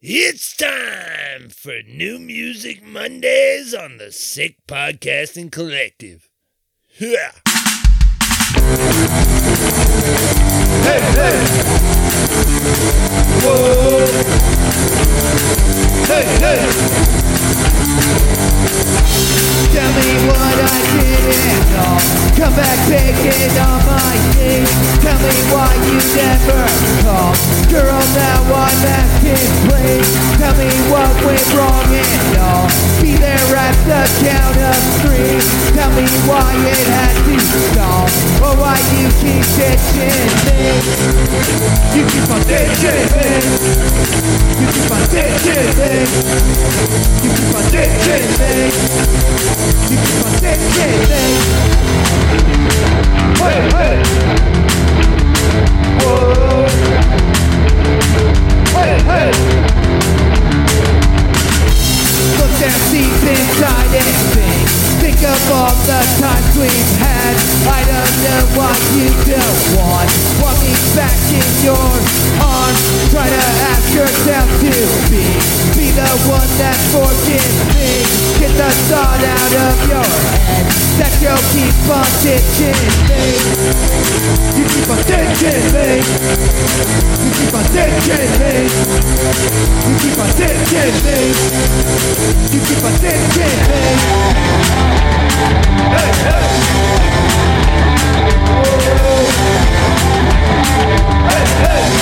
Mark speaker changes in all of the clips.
Speaker 1: It's time for New Music Mondays on the Sick Podcasting Collective. Yeah.
Speaker 2: Hey, hey. Whoa. Hey, hey. Tell me what I didn't know. Come back picking on my knees. Tell me why you never call. Girl, now I'm asking, please. Tell me what went wrong and all. Be there at the count of three. Tell me why it had to stop. Or why you keep ditching me. You keep on ditching me. You keep on ditching me. You keep on ditching me. You keep on. Hey, hey. Whoa. Hey, hey. Look down deep inside think. Of all the times we've had. I don't know why you don't want. Want me back in your arms. Try to ask yourself to be. Be the one that forgives me. Get the thought out of your head. That you'll keep on ditching me. You keep on ditching me. You keep on ditching me. You keep on ditching me. You keep on ditching me. Hey, hey. Whoa. Hey, hey.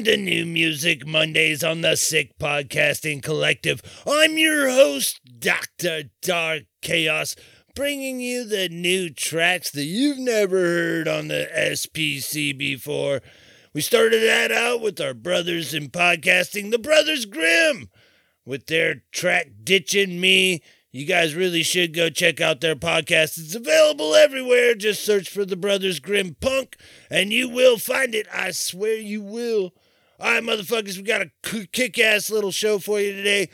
Speaker 1: Welcome to New Music Mondays on the Sick Podcasting Collective. I'm your host, Dr. Dark Chaos, bringing you the new tracks that you've never heard on the SPC before. We started that out with our brothers in podcasting, the Brothers Grim, with their track Ditching Me. You guys really should go check out their podcast. It's available everywhere. Just search for the Brothers Grim Punk and you will find it. I swear you will. All right, motherfuckers, we got a kick ass little show for you today.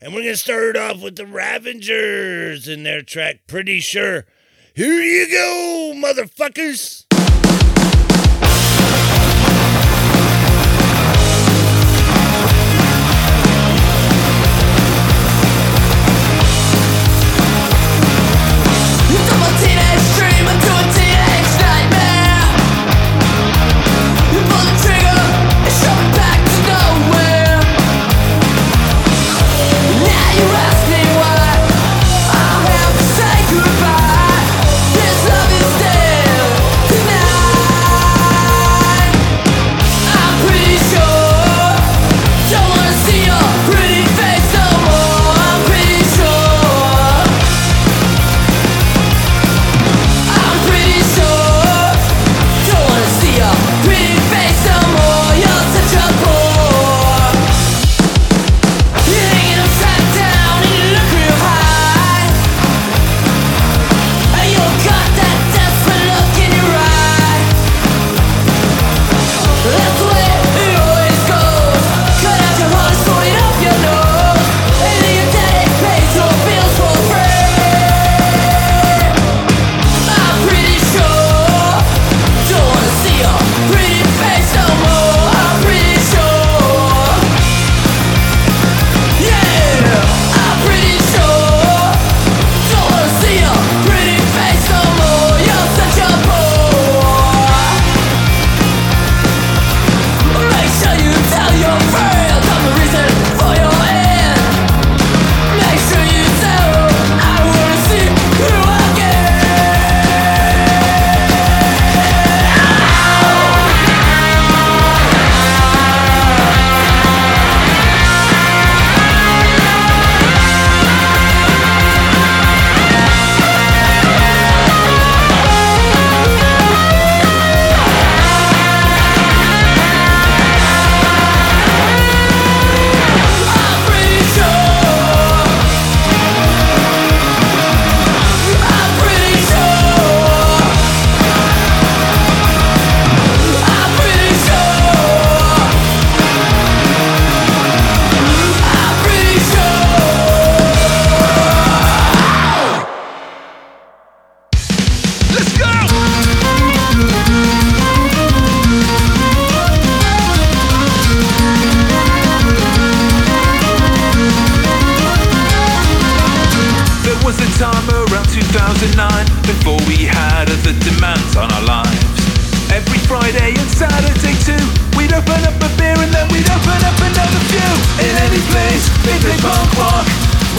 Speaker 1: And we're going to start off with the Ravagers and their track Pretty Sure. Here you go, motherfuckers.
Speaker 3: Open up a beer and then we'd open up another few. In any place, they play punk rock.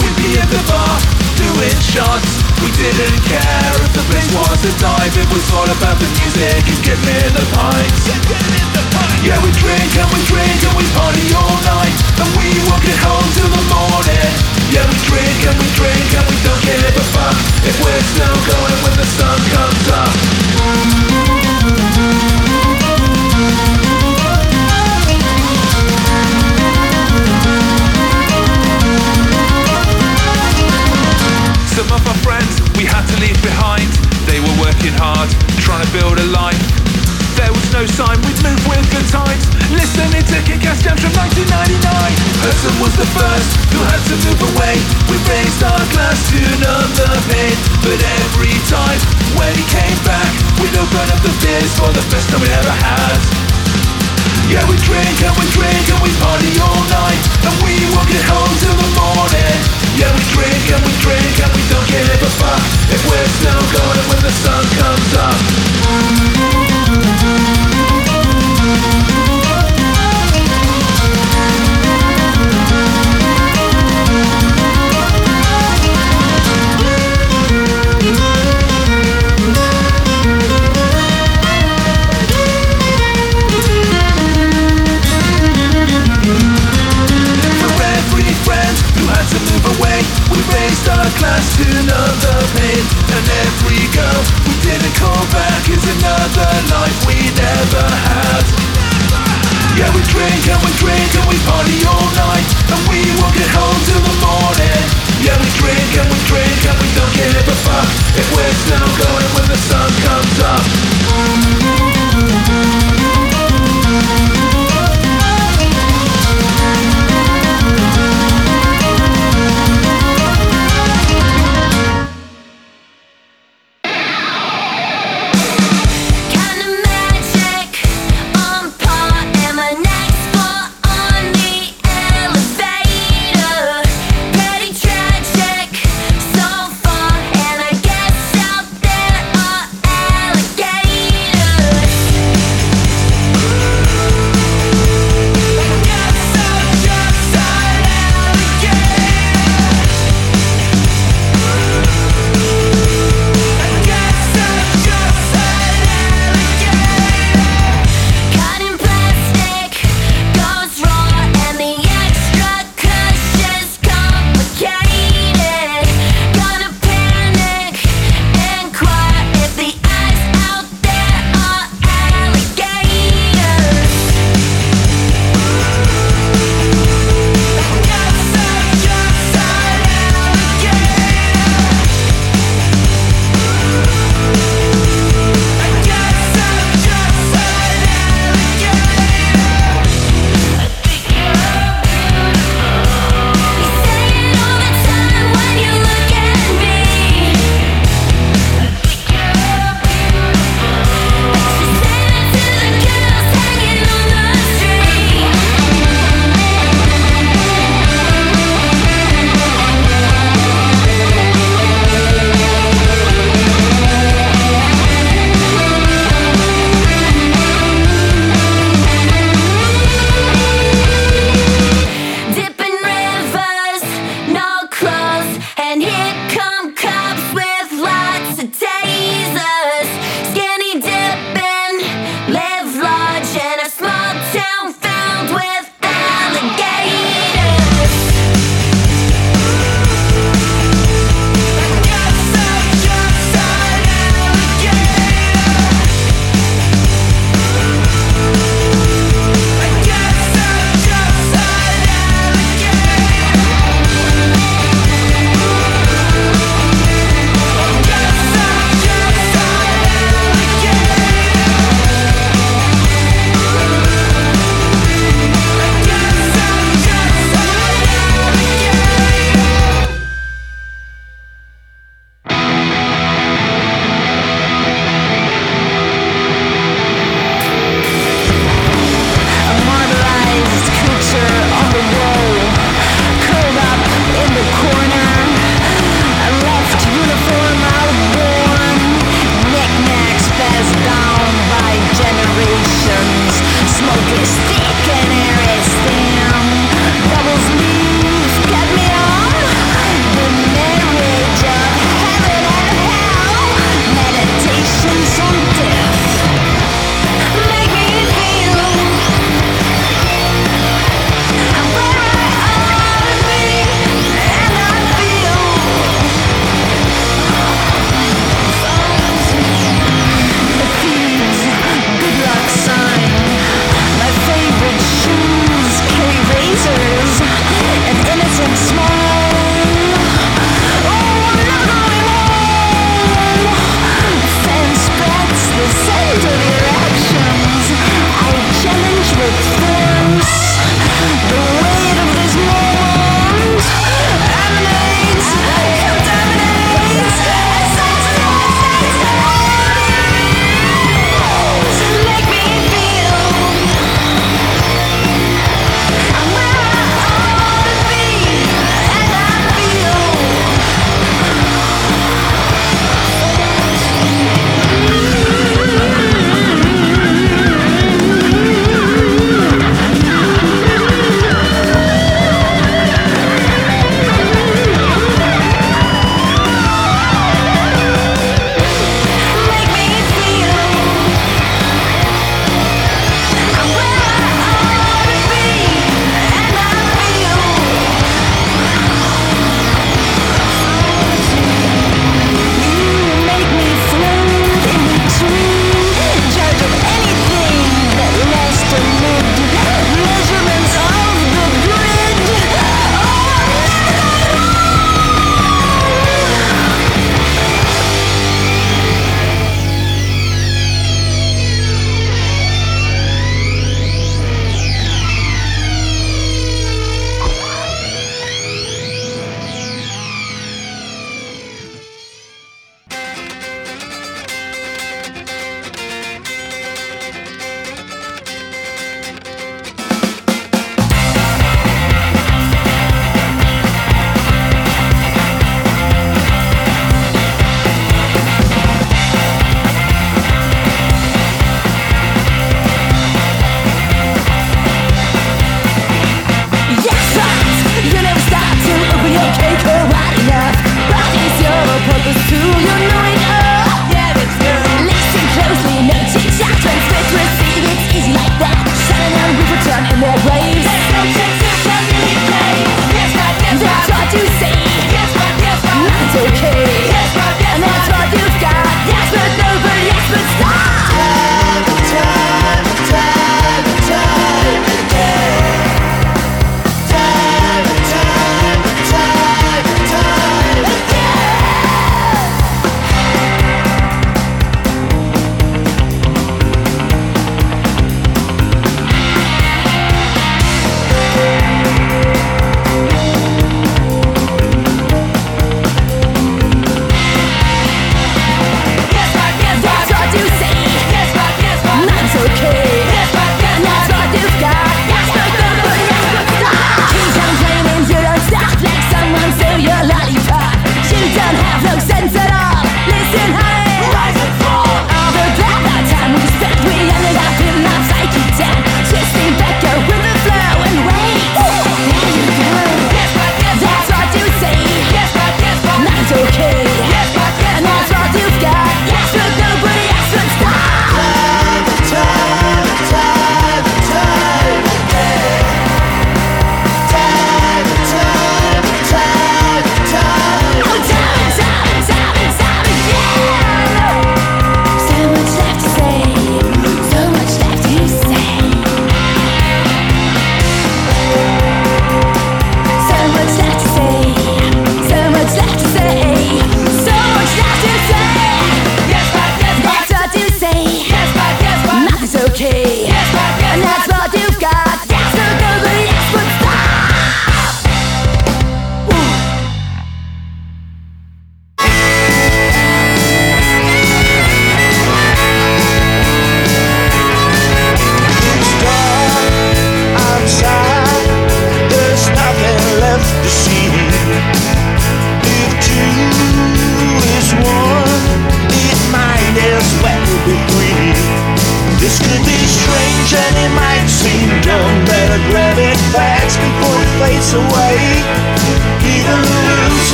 Speaker 3: We'd be at the bar, doing shots. We didn't care if the place was a dive. It was all about the music and getting in the pints. Yeah, we drink and we drink and we party all night And we won't get home till the morning Yeah, we drink and we drink and we don't give a fuck If we're still going when the sun comes up trying to build a life. There was no sign we'd move with the times Listening to Kick-Ass Jams from 1999 Hudson was the first who had to move away. We raised our glass to numb the pain But every time when he came back We'd open up the beers for the best time we ever had Yeah, we drink and we drink and we party all night. And we won't get home till the morning. Yeah, we drink and we drink and we don't give a fuck. If we're still going when the sun comes up glass to the pain And every girl we didn't call back Is another life we never had. Yeah, we drink and we drink and we party all night. And we won't get home till the morning. Yeah, we drink and we drink and we don't give a fuck If we're still going when the sun comes up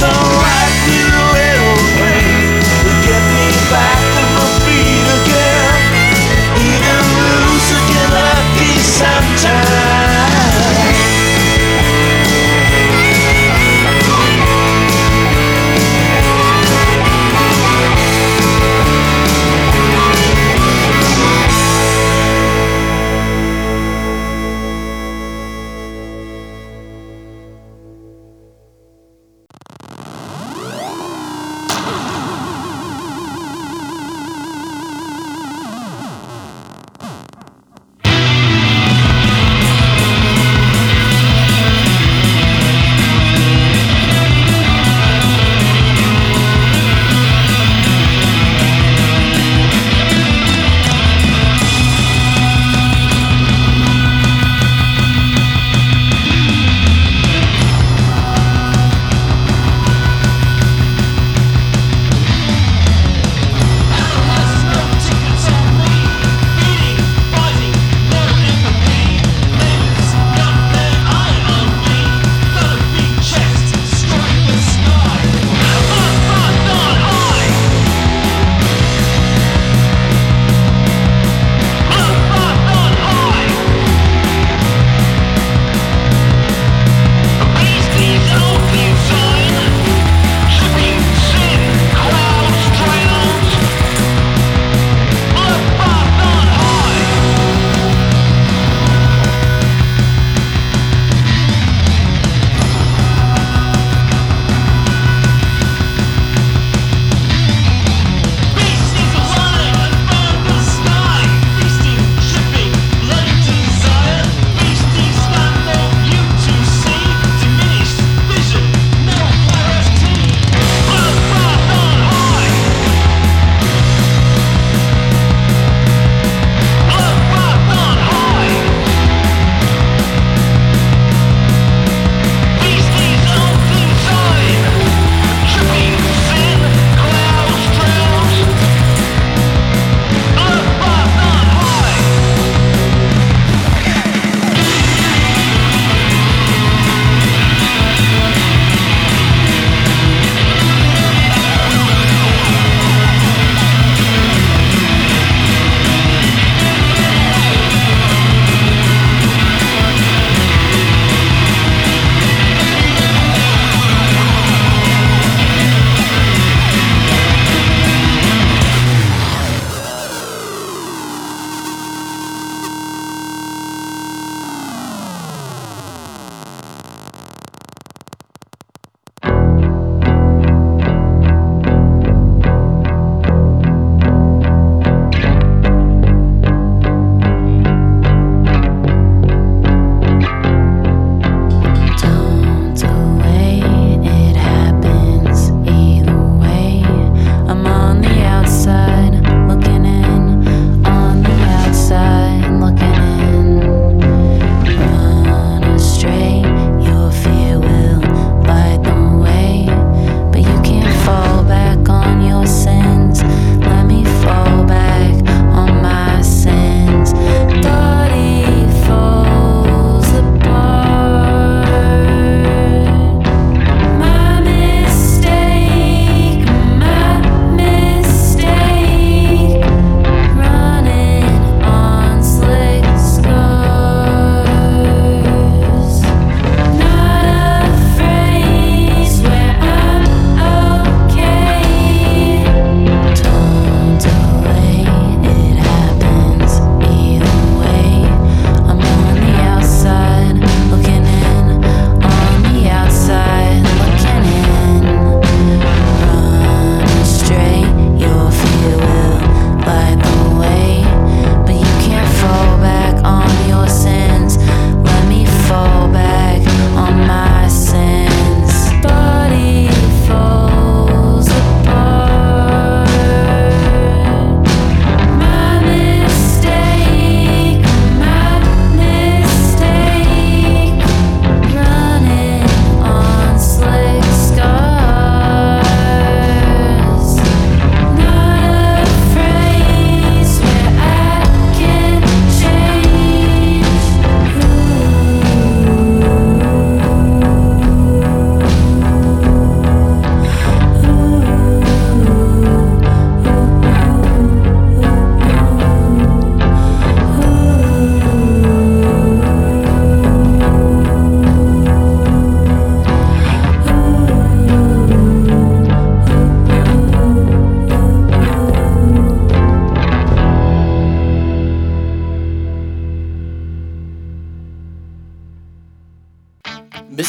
Speaker 4: Cause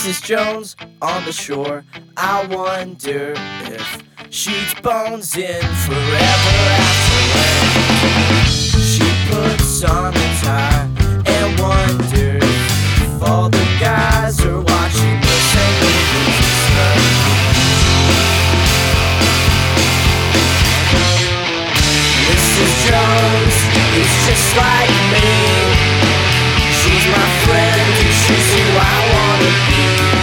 Speaker 5: Mrs. Jones on the shore. I wonder if she's bones in forever afterward. She puts on a tie and wonders if all the guys are watching the same. Mrs. Jones is just like me. She's my friend. Música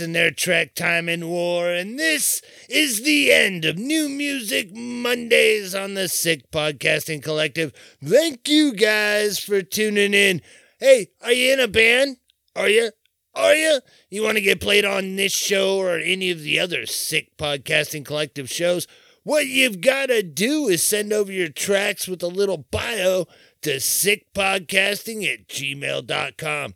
Speaker 5: And
Speaker 6: their
Speaker 1: track Time and War. And this is the end of New Music Mondays on the Sick Podcasting Collective. Thank you guys for tuning in. Hey, are you in a band? Are you? Are you? You want to get played on this show or any of the other Sick Podcasting Collective shows? What you've got to do is send over your tracks with a little bio to sickpodcasting at gmail.com.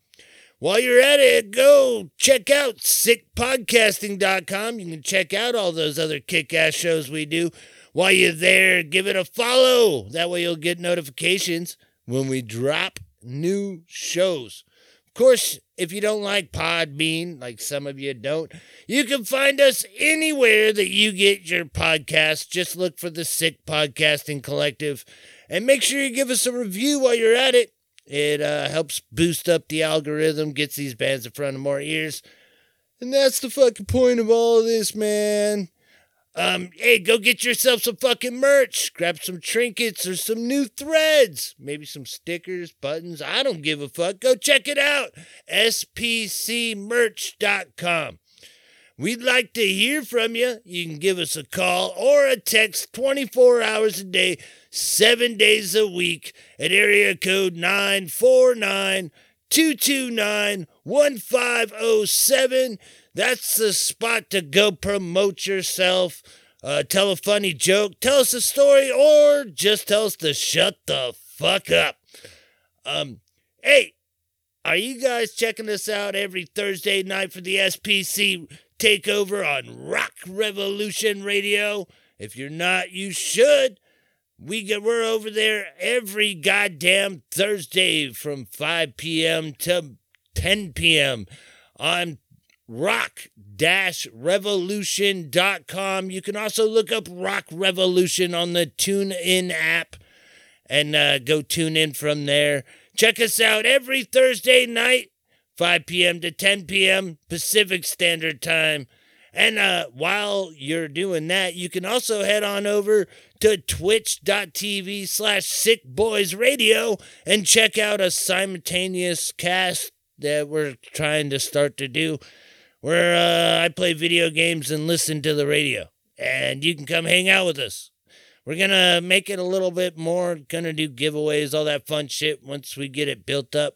Speaker 1: While you're at it, go check out sickpodcasting.com. You can check out all those other kick ass shows we do. While you're there, give it a follow. That way you'll get notifications when we drop new shows. Of course, if you don't like Podbean, like some of you don't, you can find us anywhere that you get your podcast. Just look for the Sick Podcasting Collective and make sure you give us a review while you're at it. It uh, helps boost up the algorithm, gets these bands in front of more ears. And that's the fucking point of all of this, man. Um, hey, go get yourself some fucking merch. Grab some trinkets or some new threads. Maybe some stickers, buttons. I don't give a fuck. Go check it out. SPCmerch.com. We'd like to hear from you. You can give us a call or a text 24 hours a day, seven days a week at area code 949 229 1507. That's the spot to go promote yourself. Uh, tell a funny joke, tell us a story, or just tell us to shut the fuck up. Um, hey, are you guys checking us out every Thursday night for the SPC takeover on Rock Revolution Radio? If you're not, you should. We get we're over there every goddamn Thursday from 5 p.m. to 10 p.m. on rock-revolution.com. You can also look up Rock Revolution on the TuneIn app and uh, go tune in from there. Check us out every Thursday night, 5 p.m. to 10 p.m. Pacific Standard Time. And uh, while you're doing that, you can also head on over to twitch.tv slash sickboysradio and check out a simultaneous cast that we're trying to start to do where uh, I play video games and listen to the radio. And you can come hang out with us. We're going to make it a little bit more, going to do giveaways, all that fun shit once we get it built up.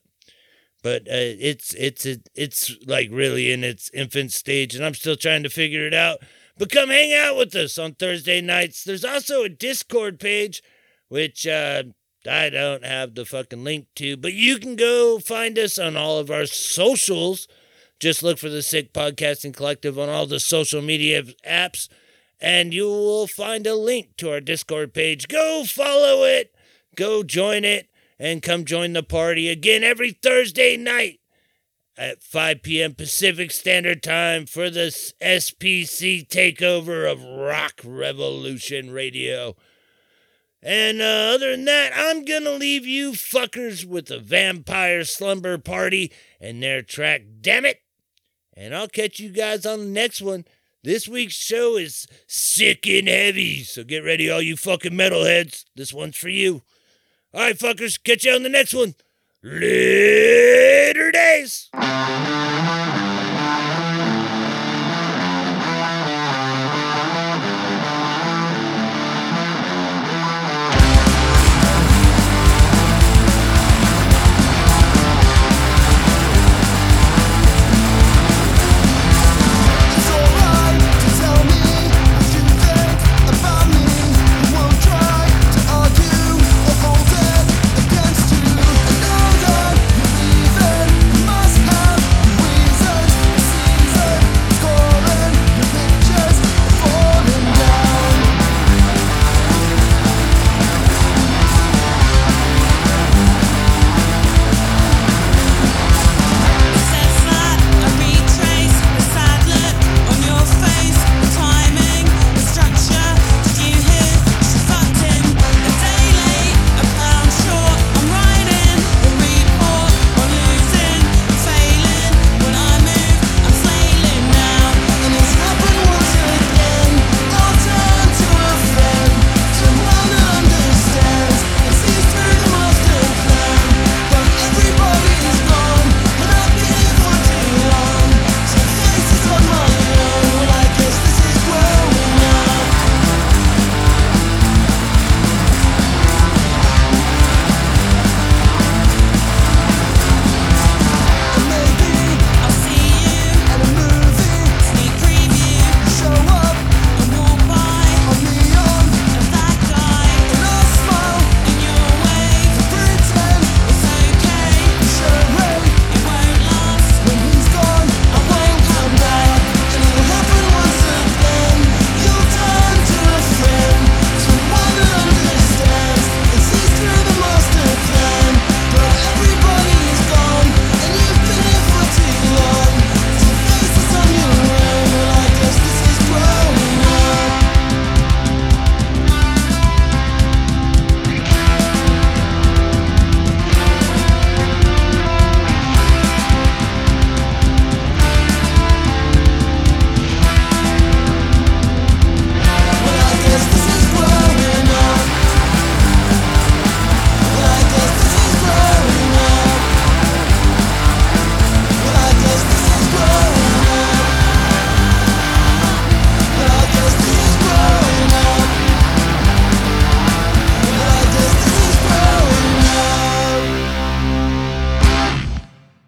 Speaker 1: But uh, it's it's it's like really in its infant stage, and I'm still trying to figure it out. But come hang out with us on Thursday nights. There's also a Discord page, which uh, I don't have the fucking link to, but you can go find us on all of our socials. Just look for the Sick Podcasting Collective on all the social media apps, and you will find a link to our Discord page. Go follow it, go join it, and come join the party again every Thursday night at 5 p.m. Pacific Standard Time for the SPC takeover of Rock Revolution Radio. And uh, other than that, I'm gonna leave you fuckers with the Vampire Slumber Party and their track Dammit. And I'll catch you guys on the next one. This week's show is sick and heavy, so get ready, all you fucking metalheads. This one's for you. All right, fuckers, catch you on the next one. Later days.